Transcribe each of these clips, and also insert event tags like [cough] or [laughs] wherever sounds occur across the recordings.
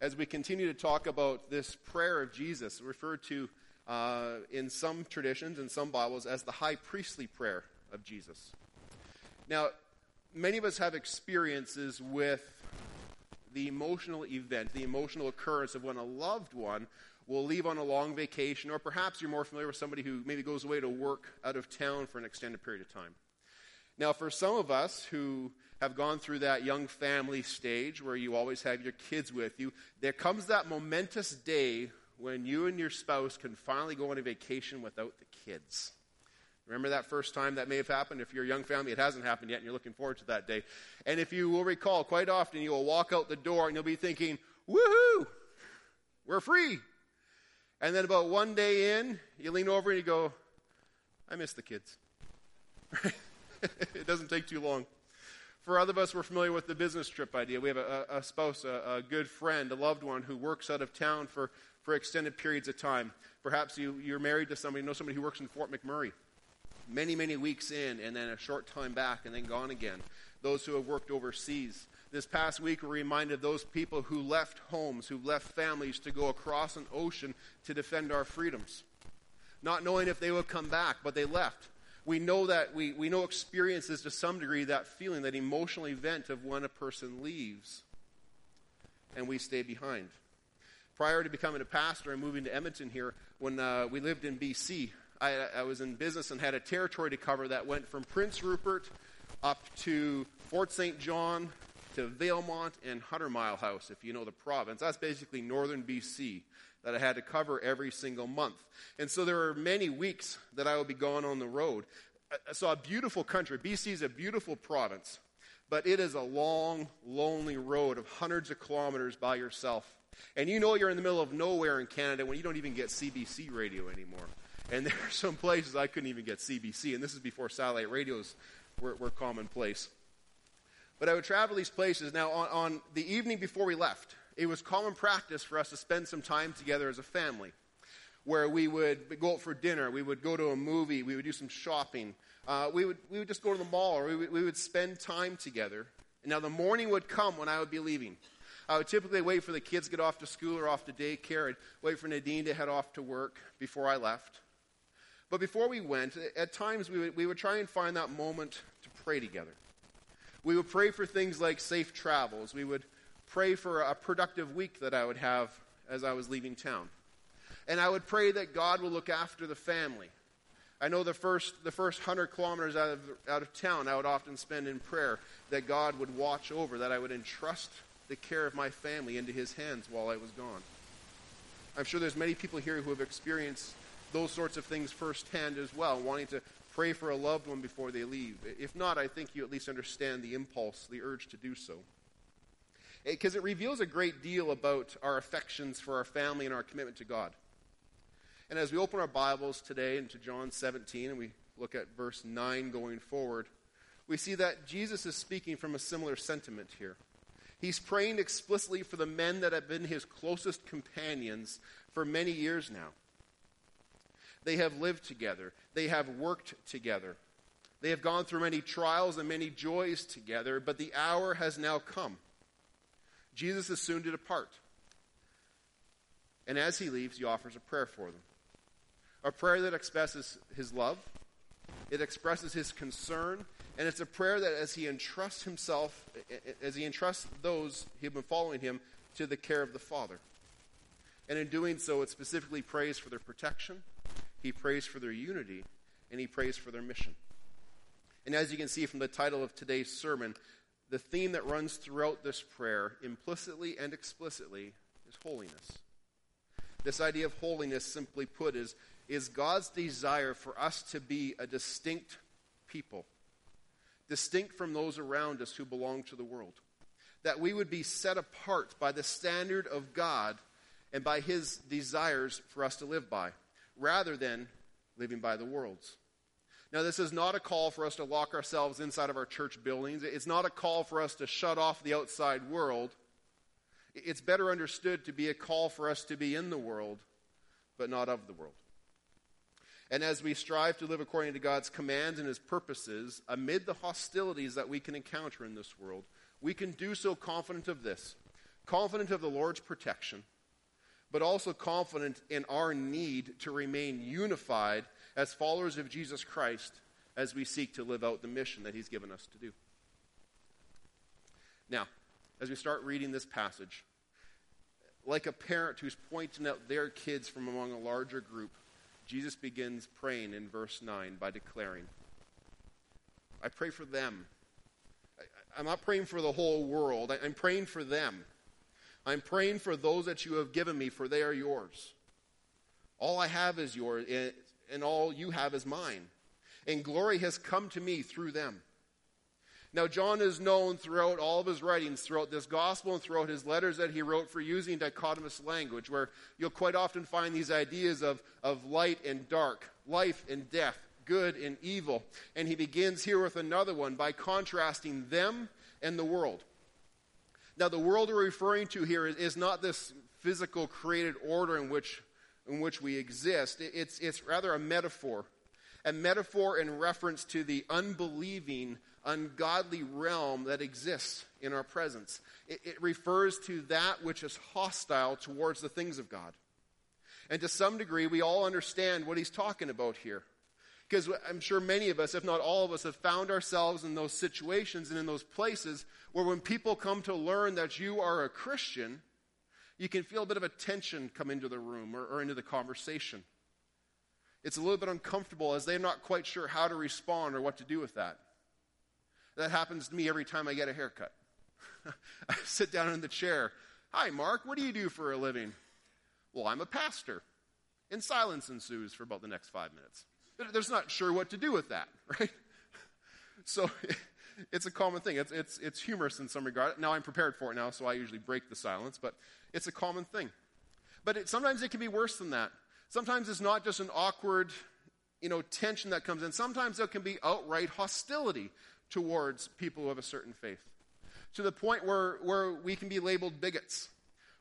as we continue to talk about this prayer of Jesus, referred to uh, in some traditions and some Bibles as the high priestly prayer of Jesus. Now, many of us have experiences with the emotional event, the emotional occurrence of when a loved one will leave on a long vacation, or perhaps you're more familiar with somebody who maybe goes away to work out of town for an extended period of time. Now, for some of us who have gone through that young family stage where you always have your kids with you, there comes that momentous day when you and your spouse can finally go on a vacation without the kids. Remember that first time that may have happened? If you're a young family, it hasn't happened yet, and you're looking forward to that day. And if you will recall, quite often you will walk out the door and you'll be thinking, woohoo, we're free. And then about one day in, you lean over and you go, I miss the kids. [laughs] it doesn't take too long. For other of us, we're familiar with the business trip idea. We have a, a spouse, a, a, good friend, a loved one who works out of town for, for extended periods of time. Perhaps you, you're married to somebody, you know somebody who works in Fort McMurray. Many, many weeks in, and then a short time back, and then gone again. Those who have worked overseas. This past week, we're reminded of those people who left homes, who left families to go across an ocean to defend our freedoms. Not knowing if they would come back, but they left we know that we, we know experiences to some degree that feeling, that emotional event of when a person leaves and we stay behind. Prior to becoming a pastor and moving to Edmonton here, when uh, we lived in BC, I, I was in business and had a territory to cover that went from Prince Rupert up to Fort St. John to Valemount and 100 Mile House, if you know the province. That's basically northern BC that I had to cover every single month. And so there were many weeks that I would be gone on the road. I saw a beautiful country. BC is a beautiful province, but it is a long, lonely road of hundreds of kilometers by yourself. And you know you're in the middle of nowhere in Canada when you don't even get CBC radio anymore. And [laughs] there are some places I couldn't even get CBC, and this is before satellite radios were, were commonplace. But I would travel these places. Now, on, on the evening before we left, it was common practice for us to spend some time together as a family where we would go out for dinner, we would go to a movie, we would do some shopping, uh, we, would, we would just go to the mall, or we would, we would spend time together. And now the morning would come when I would be leaving. I would typically wait for the kids to get off to school or off to daycare. I'd wait for Nadine to head off to work before I left. But before we went, at times we would, we would try and find that moment to pray together. We would pray for things like safe travels. We would pray for a productive week that I would have as I was leaving town. And I would pray that God will look after the family. I know the first, the first 100 kilometers out of, out of town, I would often spend in prayer that God would watch over, that I would entrust the care of my family into his hands while I was gone. I'm sure there's many people here who have experienced those sorts of things firsthand as well, wanting to pray for a loved one before they leave. If not, I think you at least understand the impulse, the urge to do so Eh, because it reveals a great deal about our affections for our family and our commitment to God. And as we open our Bibles today into John 17 and we look at verse 9 going forward, we see that Jesus is speaking from a similar sentiment here. He's praying explicitly for the men that have been his closest companions for many years now. They have lived together, they have worked together, they have gone through many trials and many joys together, but the hour has now come Jesus is soon to depart. And as he leaves, he offers a prayer for them. A prayer that expresses his love, it expresses his concern, and it's a prayer that as he entrusts himself, as he entrusts those who have been following him to the care of the Father. And in doing so, it specifically prays for their protection, he prays for their unity, and he prays for their mission. And as you can see from the title of today's sermon, the theme that runs throughout this prayer, implicitly and explicitly, is holiness. This idea of holiness, simply put, is, is God's desire for us to be a distinct people, distinct from those around us who belong to the world. That we would be set apart by the standard of God and by His desires for us to live by, rather than living by the world's. Now, this is not a call for us to lock ourselves inside of our church buildings. It's not a call for us to shut off the outside world. It's better understood to be a call for us to be in the world, but not of the world. And as we strive to live according to God's commands and His purposes, amid the hostilities that we can encounter in this world, we can do so confident of this confident of the Lord's protection, but also confident in our need to remain unified as followers of Jesus Christ as we seek to live out the mission that He's given us to do. Now, as we start reading this passage, like a parent who's pointing out their kids from among a larger group, Jesus begins praying in verse 9 by declaring, I pray for them. I, am not praying for the whole world. I, I'm praying for them. I'm praying for those that you have given me, for they are yours. All I have is yours, eh, and all you have is mine. And glory has come to me through them. Now, John is known throughout all of his writings, throughout this gospel, and throughout his letters that he wrote for using dichotomous language, where you'll quite often find these ideas of, of light and dark, life and death, good and evil. And he begins here with another one by contrasting them and the world. Now, the world we're referring to here is, is not this physical created order in which, in which we exist, it's, it's rather a metaphor. A metaphor in reference to the unbelieving ungodly realm that exists in our presence. It, it, refers to that which is hostile towards the things of God. And to some degree, we all understand what he's talking about here. Because I'm sure many of us, if not all of us, have found ourselves in those situations and in those places where when people come to learn that you are a Christian, you can feel a bit of a tension come into the room or, or into the conversation. It's a little bit uncomfortable as they're not quite sure how to respond or what to do with that. That happens to me every time I get a haircut. [laughs] I sit down in the chair. Hi, Mark, what do you do for a living? Well, I'm a pastor. And silence ensues for about the next five minutes. There's not sure what to do with that, [laughs] right? So it's a common thing. It's, it's, it's humorous in some regard. Now I'm prepared for it now, so I usually break the silence, but it's a common thing. But it, sometimes it can be worse than that. Sometimes it's not just an awkward, you know, tension that comes in. Sometimes there can be outright hostility towards people who have a certain faith. To the point where, where we can be labeled bigots.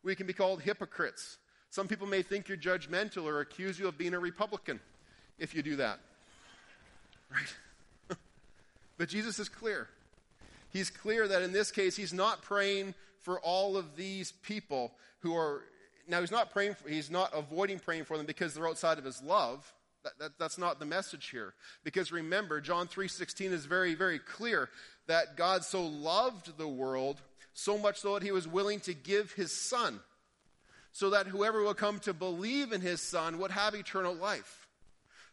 We can be called hypocrites. Some people may think you're judgmental or accuse you of being a Republican if you do that. Right? But Jesus is clear. He's clear that in this case, he's not praying for all of these people who are. Now, he's not praying for, he's not avoiding praying for them because they're outside of his love. That, that, that's not the message here. Because remember, John 3.16 is very, very clear that God so loved the world, so much so that he was willing to give his son, so that whoever will come to believe in his son would have eternal life.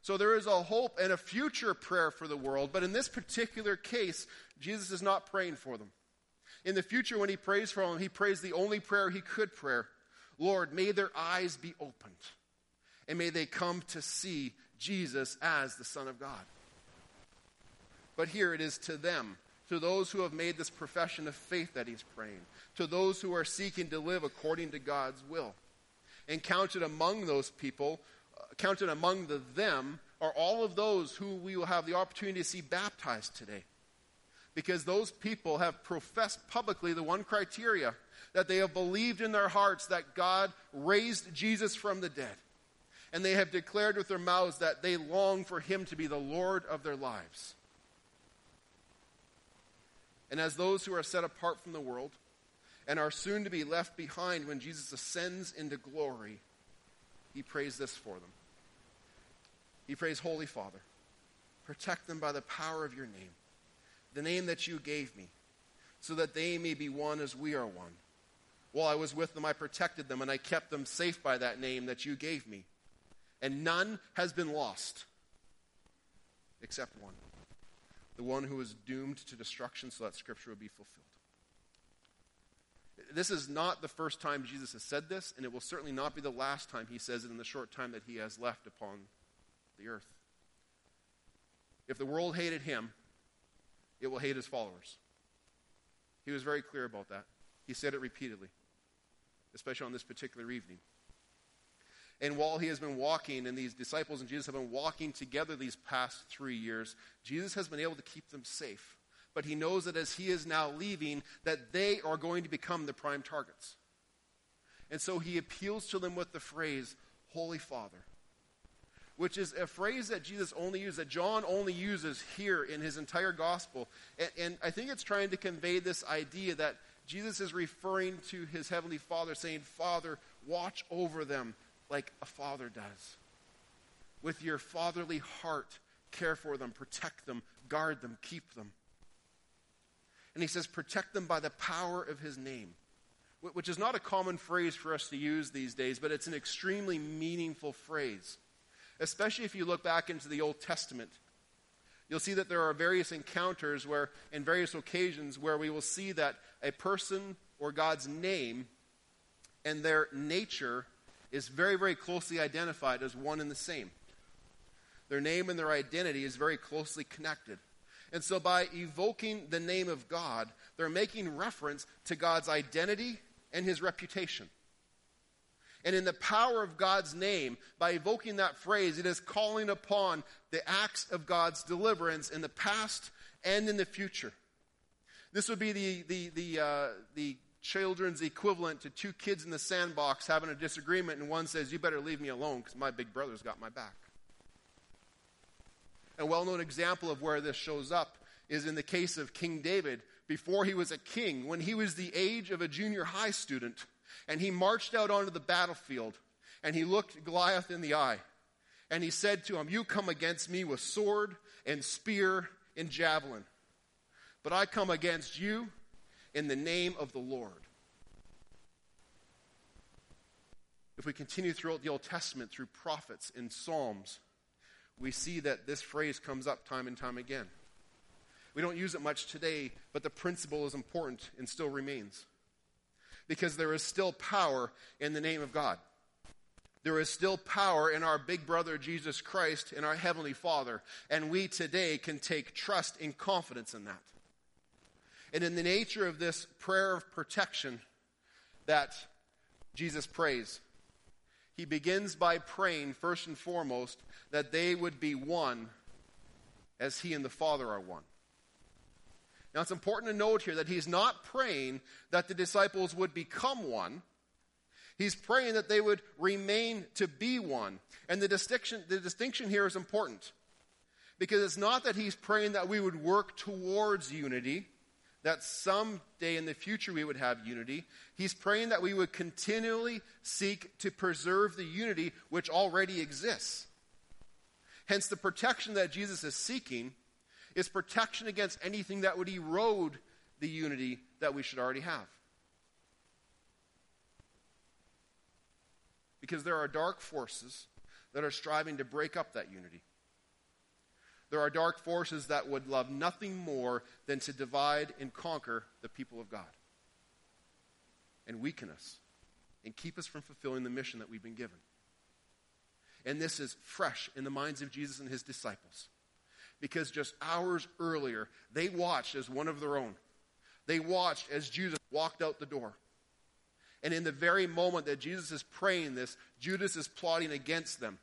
So there is a hope and a future prayer for the world, but in this particular case, Jesus is not praying for them. In the future, when he prays for them, he prays the only prayer he could pray Lord, may their eyes be opened and may they come to see Jesus as the Son of God. But here it is to them, to those who have made this profession of faith that he's praying, to those who are seeking to live according to God's will. And counted among those people, counted among the them, are all of those who we will have the opportunity to see baptized today. Because those people have professed publicly the one criteria that they have believed in their hearts that God raised Jesus from the dead and they have declared with their mouths that they long for him to be the Lord of their lives. And as those who are set apart from the world and are soon to be left behind when Jesus ascends into glory, he prays this for them. He prays, Holy Father, protect them by the power of your name, the name that you gave me, so that they may be one as we are one. While I was with them, I protected them, and I kept them safe by that name that you gave me and none has been lost except one the one who was doomed to destruction so that scripture would be fulfilled. This is not the first time Jesus has said this, and it will certainly not be the last time he says it in the short time that he has left upon the earth. If the world hated him, it will hate his followers. He was very clear about that. He said it repeatedly, especially on this particular evening. And while he has been walking, and these disciples and Jesus have been walking together these past three years, Jesus has been able to keep them safe. But he knows that as he is now leaving, that they are going to become the prime targets. And so he appeals to them with the phrase, Holy Father, which is a phrase that Jesus only uses, that John only uses here in his entire gospel. And, and I think it's trying to convey this idea that Jesus is referring to his heavenly Father, saying, Father, watch over them like a father does. With your fatherly heart, care for them, protect them, guard them, keep them. And he says, protect them by the power of his name, which is not a common phrase for us to use these days, but it's an extremely meaningful phrase, especially if you look back into the Old Testament. You'll see that there are various encounters where, in various occasions, where we will see that a person or God's name and their nature is very, very closely identified as one and the same. Their name and their identity is very closely connected. And so, by evoking the name of God, they're making reference to God's identity and his reputation. And in the power of God's name, by evoking that phrase, it is calling upon the acts of God's deliverance in the past and in the future. This would be the, the, the, uh, the children's equivalent to two kids in the sandbox having a disagreement, and one says, You better leave me alone because my big brother's got my back. A well known example of where this shows up is in the case of King David before he was a king, when he was the age of a junior high student and he marched out onto the battlefield and he looked Goliath in the eye and he said to him, You come against me with sword and spear and javelin, but I come against you in the name of the Lord. If we continue throughout the Old Testament through prophets and Psalms, we see that this phrase comes up time and time again. We don't use it much today, but the principle is important and still remains because there is still power in the name of God. There is still power in our big brother Jesus Christ, in our Heavenly Father, and we today can take trust and confidence in that. And in the nature of this prayer of protection that Jesus prays, he begins by praying, first and foremost, that they would be one as he and the Father are one. Now, it's important to note here that he's not praying that the disciples would become one. He's praying that they would remain to be one. And the distinction, the distinction here is important because it's not that he's praying that we would work towards unity, that someday in the future we would have unity. He's praying that we would continually seek to preserve the unity which already exists. Hence, the protection that Jesus is seeking is protection against anything that would erode the unity that we should already have. Because there are dark forces that are striving to break up that unity. There are dark forces that would love nothing more than to divide and conquer the people of God and weaken us and keep us from fulfilling the mission that we've been given. And this is fresh in the minds of Jesus and his disciples because just hours earlier, they watched as one of their own. They watched as Judas walked out the door. And in the very moment that Jesus is praying this, Judas is plotting against them.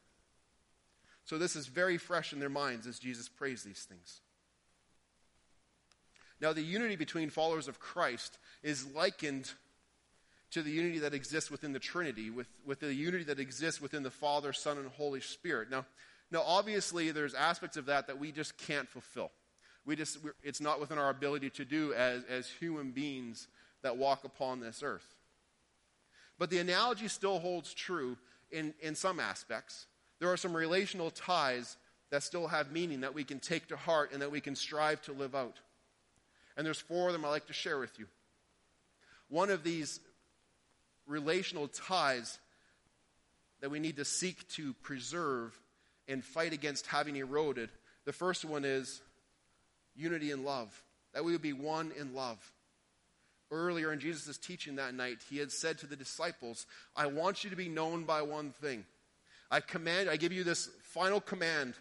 So this is very fresh in their minds as Jesus prays these things. Now, the unity between followers of Christ is likened to the unity that exists within the Trinity, with, with the unity that exists within the Father, Son, and Holy Spirit. Now, now, obviously, there's aspects of that that we just can't fulfill. We just, it's not within our ability to do as, as human beings that walk upon this earth. But the analogy still holds true in, in some aspects. There are some relational ties that still have meaning that we can take to heart and that we can strive to live out. And there's four of them I'd like to share with you. One of these relational ties that we need to seek to preserve and fight against having eroded. The first one is unity in love, that we would be one in love. Earlier in Jesus' teaching that night, he had said to the disciples, I want you to be known by one thing. I command, I give you this final command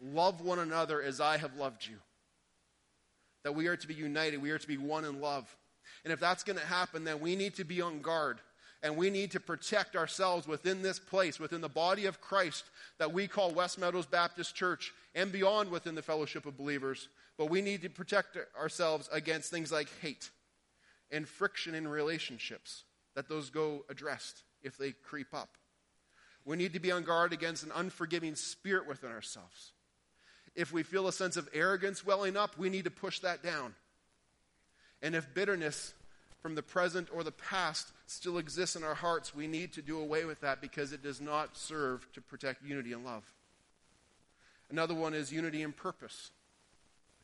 love one another as I have loved you. That we are to be united, we are to be one in love. And if that's going to happen, then we need to be on guard and we need to protect ourselves within this place, within the body of Christ that we call West Meadows Baptist Church and beyond within the fellowship of believers. But we need to protect ourselves against things like hate and friction in relationships, that those go addressed if they creep up. We need to be on guard against an unforgiving spirit within ourselves. If we feel a sense of arrogance welling up, we need to push that down. And if bitterness from the present or the past still exists in our hearts, we need to do away with that because it does not serve to protect unity and love. Another one is unity and purpose.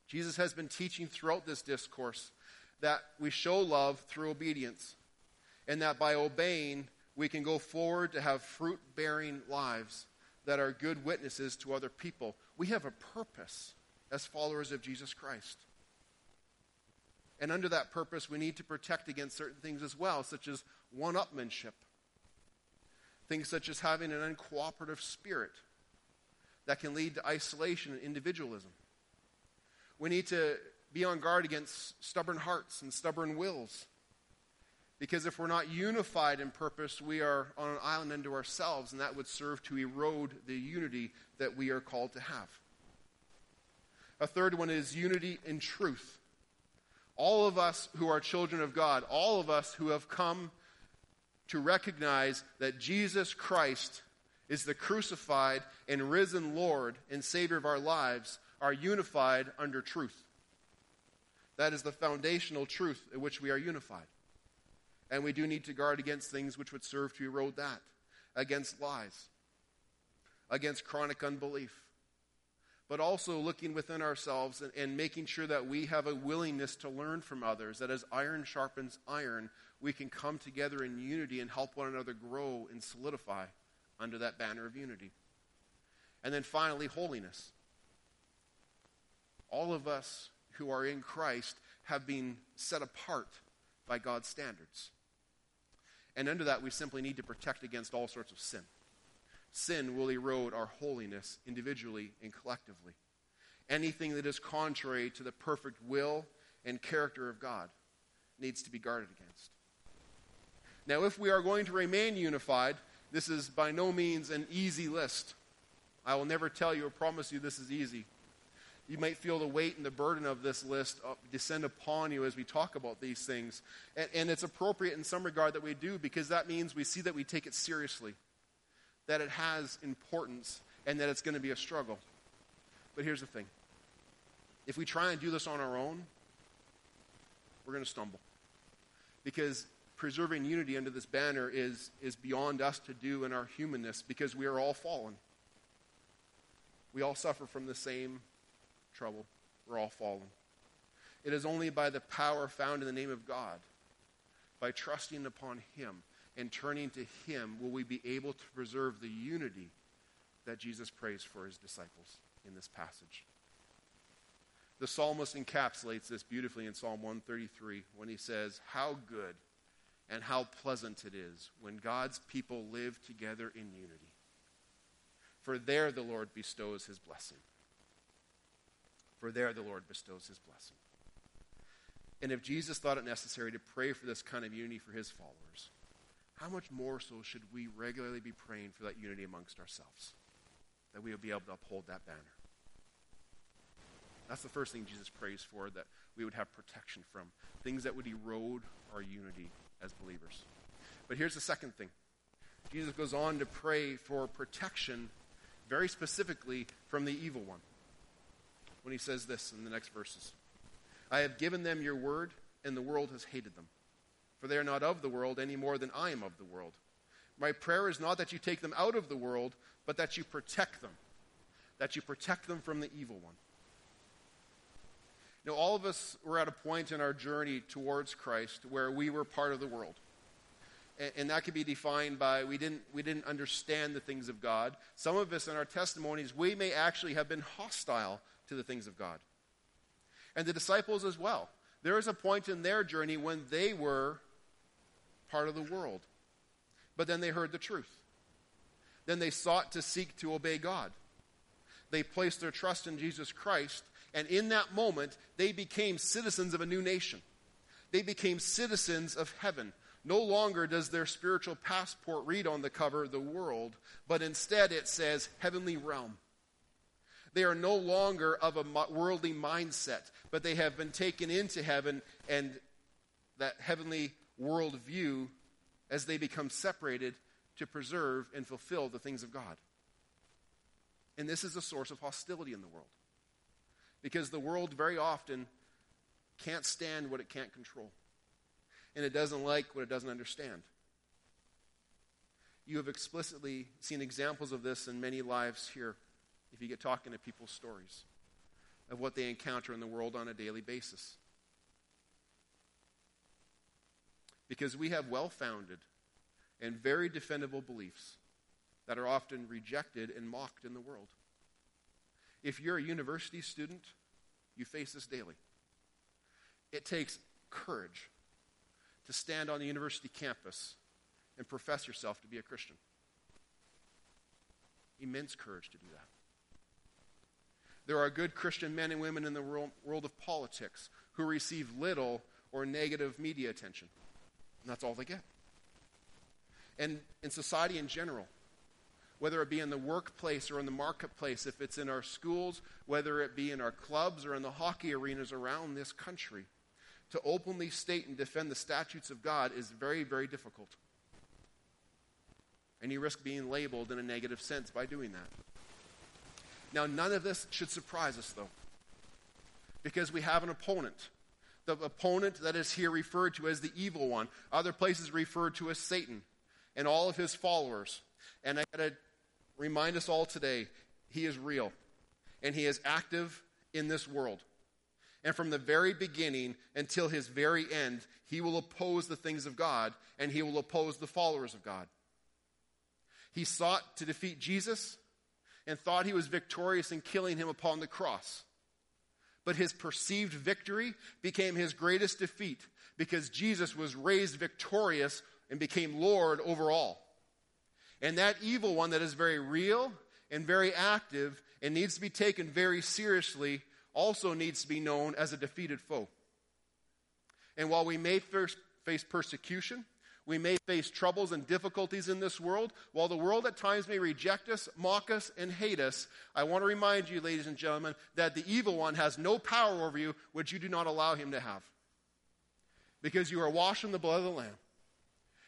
Jesus has been teaching throughout this discourse that we show love through obedience, and that by obeying, we can go forward to have fruit bearing lives that are good witnesses to other people. We have a purpose as followers of Jesus Christ. And under that purpose, we need to protect against certain things as well, such as one upmanship, things such as having an uncooperative spirit that can lead to isolation and individualism. We need to be on guard against stubborn hearts and stubborn wills. Because if we're not unified in purpose, we are on an island unto ourselves, and that would serve to erode the unity that we are called to have. A third one is unity in truth. All of us who are children of God, all of us who have come to recognize that Jesus Christ is the crucified and risen Lord and Savior of our lives, are unified under truth. That is the foundational truth in which we are unified. And we do need to guard against things which would serve to erode that, against lies, against chronic unbelief, but also looking within ourselves and, and, making sure that we have a willingness to learn from others, that as iron sharpens iron, we can come together in unity and help one another grow and solidify under that banner of unity. And then finally, holiness. All of us who are in Christ have been set apart by God's standards. And under that, we simply need to protect against all sorts of sin. Sin will erode our holiness individually and collectively. Anything that is contrary to the perfect will and character of God needs to be guarded against. Now, if we are going to remain unified, this is by no means an easy list. I will never tell you or promise you this is easy. You might feel the weight and the burden of this list uh, descend upon you as we talk about these things. And, and it's appropriate in some regard that we do because that means we see that we take it seriously, that it has importance, and that it's going to be a struggle. But here's the thing if we try and do this on our own, we're going to stumble. Because preserving unity under this banner is, is beyond us to do in our humanness because we are all fallen. We all suffer from the same trouble. We're all fallen. It is only by the power found in the name of God, by trusting upon Him and turning to Him, will we be able to preserve the unity that Jesus prays for His disciples in this passage. The psalmist encapsulates this beautifully in Psalm 133 when he says, How good and how pleasant it is when God's people live together in unity. For there the Lord bestows his blessing for there the Lord bestows his blessing. And if Jesus thought it necessary to pray for this kind of unity for his followers, how much more so should we regularly be praying for that unity amongst ourselves? That we will be able to uphold that banner. That's the first thing Jesus prays for, that we would have protection from. Things that would erode our unity as believers. But here's the second thing Jesus goes on to pray for protection, very specifically, from the evil one when he says this in the next verses I have given them your word, and the world has hated them. For they are not of the world any more than I am of the world. My prayer is not that you take them out of the world, but that you protect them, that you protect them from the evil one. Now, all of us were at a point in our journey towards Christ where we were part of the world. And, and that could be defined by we didn't, we didn't understand the things of God. Some of us in our testimonies, we may actually have been hostile to the things of God. And the disciples as well. There is a point in their journey when they were part of the world. But then they heard the truth. Then they sought to seek to obey God. They placed their trust in Jesus Christ, and in that moment, they became citizens of a new nation. They became citizens of heaven. No longer does their spiritual passport read on the cover the world, but instead it says heavenly realm. They are no longer of a worldly mindset, but they have been taken into heaven and that heavenly world view as they become separated to preserve and fulfill the things of God. And this is a source of hostility in the world. Because the world very often can't stand what it can't control. and it doesn't like what it doesn't understand. You have explicitly seen examples of this in many lives here if you get talking to people's stories of what they encounter in the world on a daily basis. Because we have well founded and very defendable beliefs that are often rejected and mocked in the world. If you're a university student, you face this daily. It takes courage to stand on the university campus and profess yourself to be a Christian. Immense courage to do that. There are good Christian men and women in the world, of politics who receive little or negative media attention. And that's all they get. And in society in general, whether it be in the workplace or in the marketplace, if it's in our schools, whether it be in our clubs or in the hockey arenas around this country, to openly state and defend the statutes of God is very, very difficult. And you risk being labeled in a negative sense by doing that. Now, none of this should surprise us, though, because we have an opponent. The opponent that is here referred to as the evil one, other places referred to as Satan and all of his followers. And I got to remind us all today he is real and he is active in this world. And from the very beginning until his very end, he will oppose the things of God and he will oppose the followers of God. He sought to defeat Jesus and thought he was victorious in killing him upon the cross. But his perceived victory became his greatest defeat because Jesus was raised victorious and became Lord over all. And that evil one that is very real and very active and needs to be taken very seriously also needs to be known as a defeated foe. And while we may first face persecution, we may face troubles and difficulties in this world. While the world at times may reject us, mock us, and hate us, I want to remind you, ladies and gentlemen, that the evil one has no power over you which you do not allow him to have. Because you are washed in the blood of the Lamb.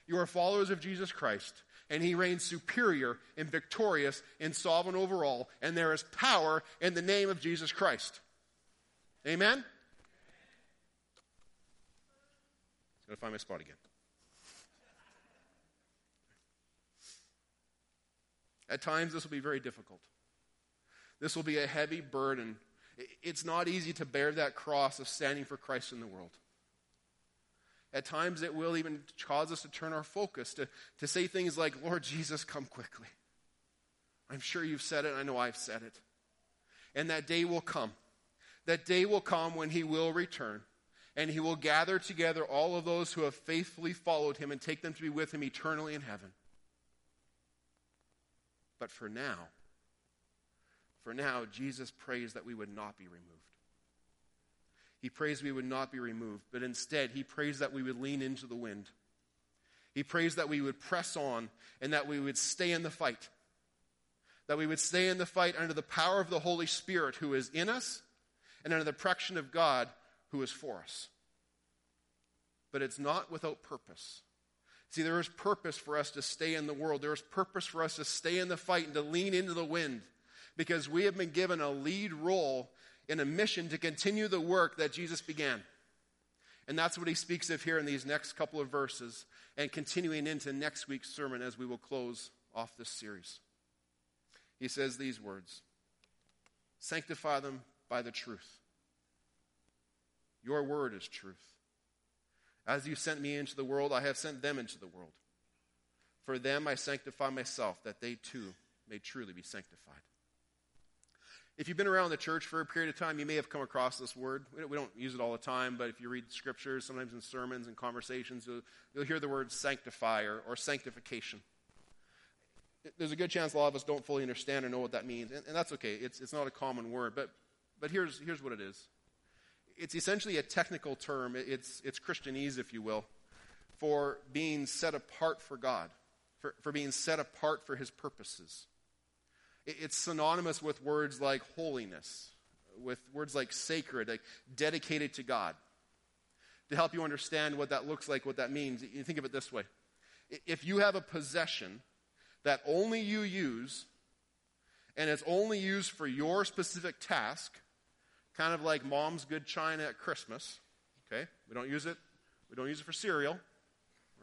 You are followers of Jesus Christ, and he reigns superior and victorious and sovereign over all, and there is power in the name of Jesus Christ. Amen? Going to find my spot again. At times, this will be very difficult. This will be a heavy burden. It's not easy to bear that cross of standing for Christ in the world. At times, it will even cause us to turn our focus to, to say things like, Lord Jesus, come quickly. I'm sure you've said it, I know I've said it. And that day will come. That day will come when he will return, and he will gather together all of those who have faithfully followed him and take them to be with him eternally in heaven. But for now, for now, Jesus prays that we would not be removed. He prays we would not be removed, but instead, he prays that we would lean into the wind. He prays that we would press on and that we would stay in the fight. That we would stay in the fight under the power of the Holy Spirit who is in us and under the protection of God who is for us. But it's not without purpose. See, there is purpose for us to stay in the world. There is purpose for us to stay in the fight and to lean into the wind because we have been given a lead role in a mission to continue the work that Jesus began. And that's what he speaks of here in these next couple of verses and continuing into next week's sermon as we will close off this series. He says these words Sanctify them by the truth. Your word is truth. As you sent me into the world, I have sent them into the world. For them I sanctify myself, that they too may truly be sanctified. If you've been around the church for a period of time, you may have come across this word. We don't use it all the time, but if you read scriptures, sometimes in sermons and conversations, you'll, you'll hear the word sanctify or, or, sanctification. There's a good chance a lot of us don't fully understand or know what that means, and, and that's okay. It's, it's not a common word, but, but here's, here's what it is it's essentially a technical term. It's, it's Christianese, if you will, for being set apart for God, for, for being set apart for his purposes. It's synonymous with words like holiness, with words like sacred, like dedicated to God. To help you understand what that looks like, what that means, you think of it this way. If you have a possession that only you use, and it's only used for your specific task, kind of like mom's good china at Christmas. Okay? We don't use it. We don't use it for cereal,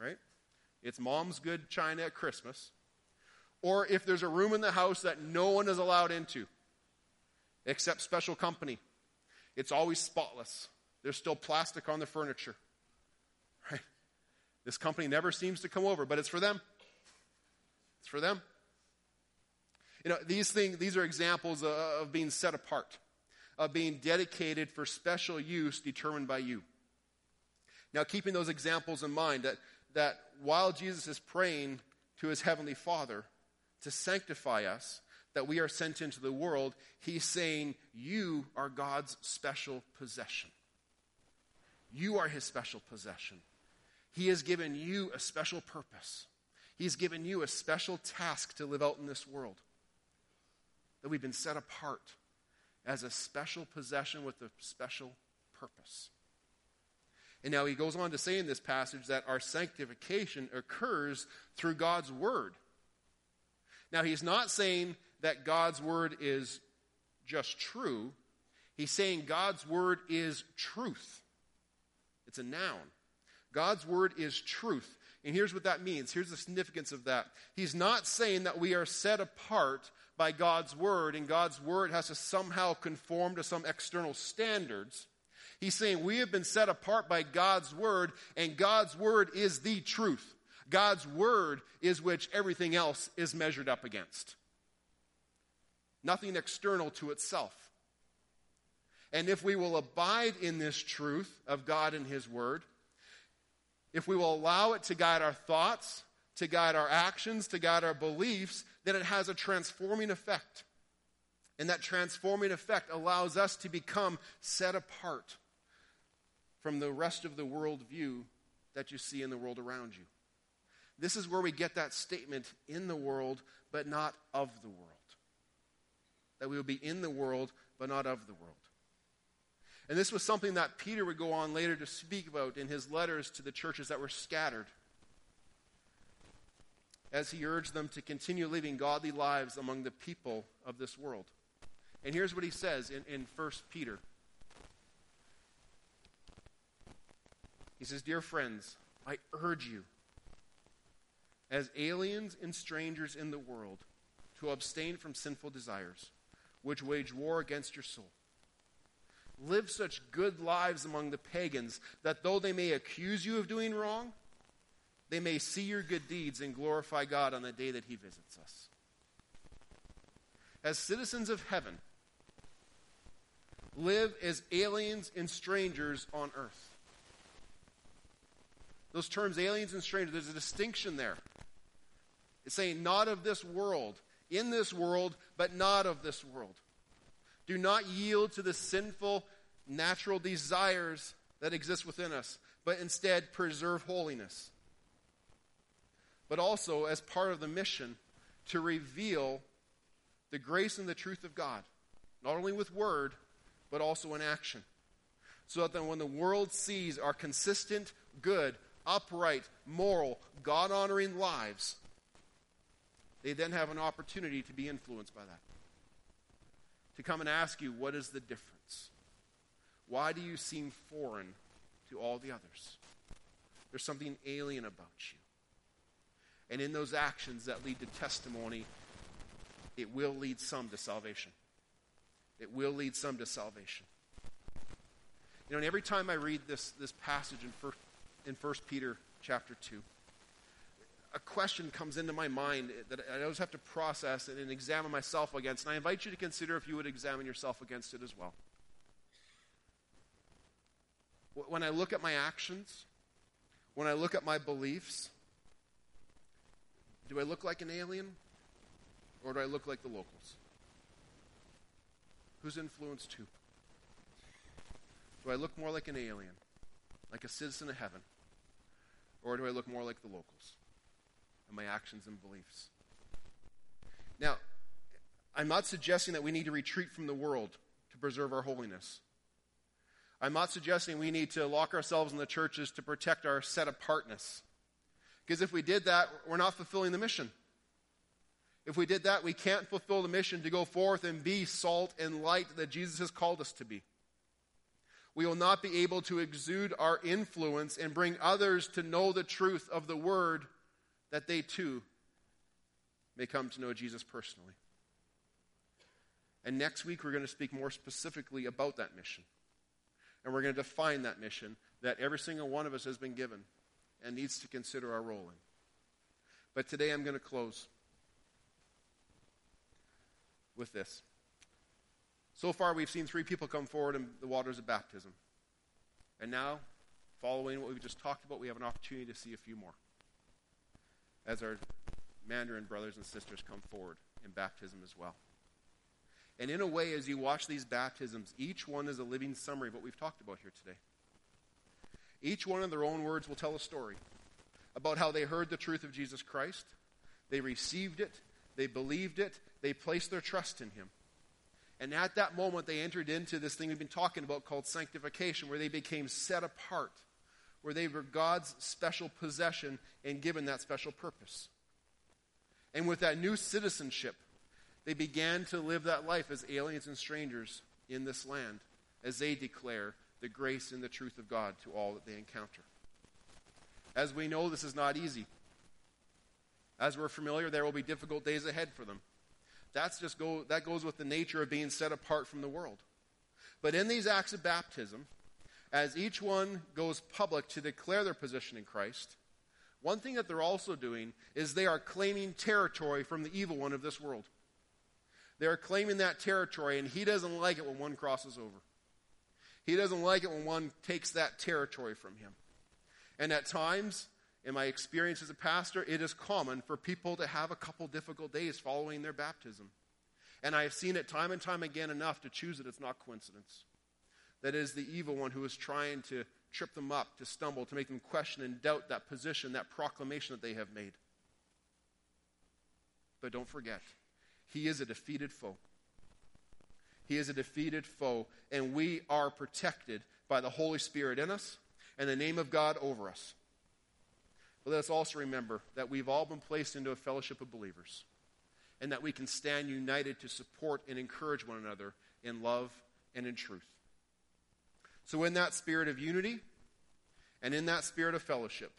right? It's mom's good china at Christmas. Or if there's a room in the house that no one is allowed into except special company, it's always spotless. There's still plastic on the furniture. Right? This company never seems to come over, but it's for them. It's for them. You know, these things, these are examples of, being set apart, of being dedicated for special use determined by you. Now, keeping those examples in mind, that, that while Jesus is praying to his heavenly Father to sanctify us, that we are sent into the world, he's saying, You are God's special possession. You are his special possession. He has given you a special purpose. He's given you a special task to live out in this world. That we've been set apart as a special possession with a special purpose. And now he goes on to say in this passage that our sanctification occurs through God's word. Now, he's not saying that God's word is just true, he's saying God's word is truth. It's a noun. God's word is truth. And here's what that means. Here's the significance of that. He's not saying that we are set apart by God's word and God's word has to somehow conform to some external standards. He's saying we have been set apart by God's word and God's word is the truth. God's word is which everything else is measured up against. Nothing external to itself. And if we will abide in this truth of God and His Word, if we will allow it to guide our thoughts, to guide our actions, to guide our beliefs, then it has a transforming effect. And that transforming effect allows us to become set apart from the rest of the world view that you see in the world around you. This is where we get that statement in the world, but not of the world. That we will be in the world, but not of the world. And this was something that Peter would go on later to speak about in his letters to the churches that were scattered. As he urged them to continue living godly lives among the people of this world. And here's what he says in, in 1 Peter. He says, Dear friends, I urge you, as aliens and strangers in the world, to abstain from sinful desires, which wage war against your soul. Live such good lives among the pagans that though they may accuse you of doing wrong, they may see your good deeds and glorify God on the day that He visits us. As citizens of heaven, live as aliens and strangers on earth. Those terms, aliens and strangers, there's a distinction there. It's saying not of this world, in this world, but not of this world. Do not yield to the sinful natural desires that exist within us, but instead preserve holiness. But also, as part of the mission, to reveal the grace and the truth of God, not only with word, but also in action. So that then when the world sees our consistent, good, upright, moral, God honoring lives, they then have an opportunity to be influenced by that to come and ask you, what is the difference? Why do you seem foreign to all the others? There's something alien about you. And in those actions that lead to testimony, it will lead some to salvation. It will lead some to salvation. You know, and every time I read this, this passage in first, in 1 Peter chapter 2, a question comes into my mind that I always have to process and examine myself against. And I invite you to consider if you would examine yourself against it as well. When I look at my actions, when I look at my beliefs, do I look like an alien or do I look like the locals? Who's influenced who? Do I look more like an alien, like a citizen of heaven, or do I look more like the locals? and my actions and beliefs. Now, I'm not suggesting that we need to retreat from the world to preserve our holiness. I'm not suggesting we need to lock ourselves in the churches to protect our set apartness. Because if we did that, we're not fulfilling the mission. If we did that, we can't fulfill the mission to go forth and be salt and light that Jesus has called us to be. We will not be able to exude our influence and bring others to know the truth of the word that they too may come to know Jesus personally. And next week, we're going to speak more specifically about that mission. And we're going to define that mission that every single one of us has been given and needs to consider our role in. But today, I'm going to close with this. So far, we've seen three people come forward in the waters of baptism. And now, following what we've just talked about, we have an opportunity to see a few more as our Mandarin brothers and sisters come forward in baptism as well. And in a way, as you watch these baptisms, each one is a living summary of what we've talked about here today. Each one, in their own words, will tell a story about how they heard the truth of Jesus Christ, they received it, they believed it, they placed their trust in Him. And at that moment, they entered into this thing we've been talking about called sanctification, where they became set apart, where they were God's special possession and given that special purpose. And with that new citizenship, they began to live that life as aliens and strangers in this land as they declare the grace and the truth of God to all that they encounter. As we know, this is not easy. As we're familiar, there will be difficult days ahead for them. That's just go, that goes with the nature of being set apart from the world. But in these acts of baptism, as each one goes public to declare their position in Christ, one thing that they're also doing is they are claiming territory from the evil one of this world. They're claiming that territory, and he doesn't like it when one crosses over. He doesn't like it when one takes that territory from him. And at times, in my experience as a pastor, it is common for people to have a couple difficult days following their baptism. And I have seen it time and time again enough to choose that it's not coincidence. That is the evil one who is trying to trip them up, to stumble, to make them question and doubt that position, that proclamation that they have made. But don't forget, he is a defeated foe. He is a defeated foe, and we are protected by the Holy Spirit in us and the name of God over us. But let us also remember that we've all been placed into a fellowship of believers and that we can stand united to support and encourage one another in love and in truth. So, in that spirit of unity and in that spirit of fellowship,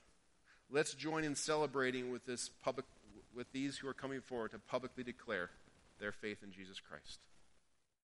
let's join in celebrating with, this public, with these who are coming forward to publicly declare their faith in Jesus Christ.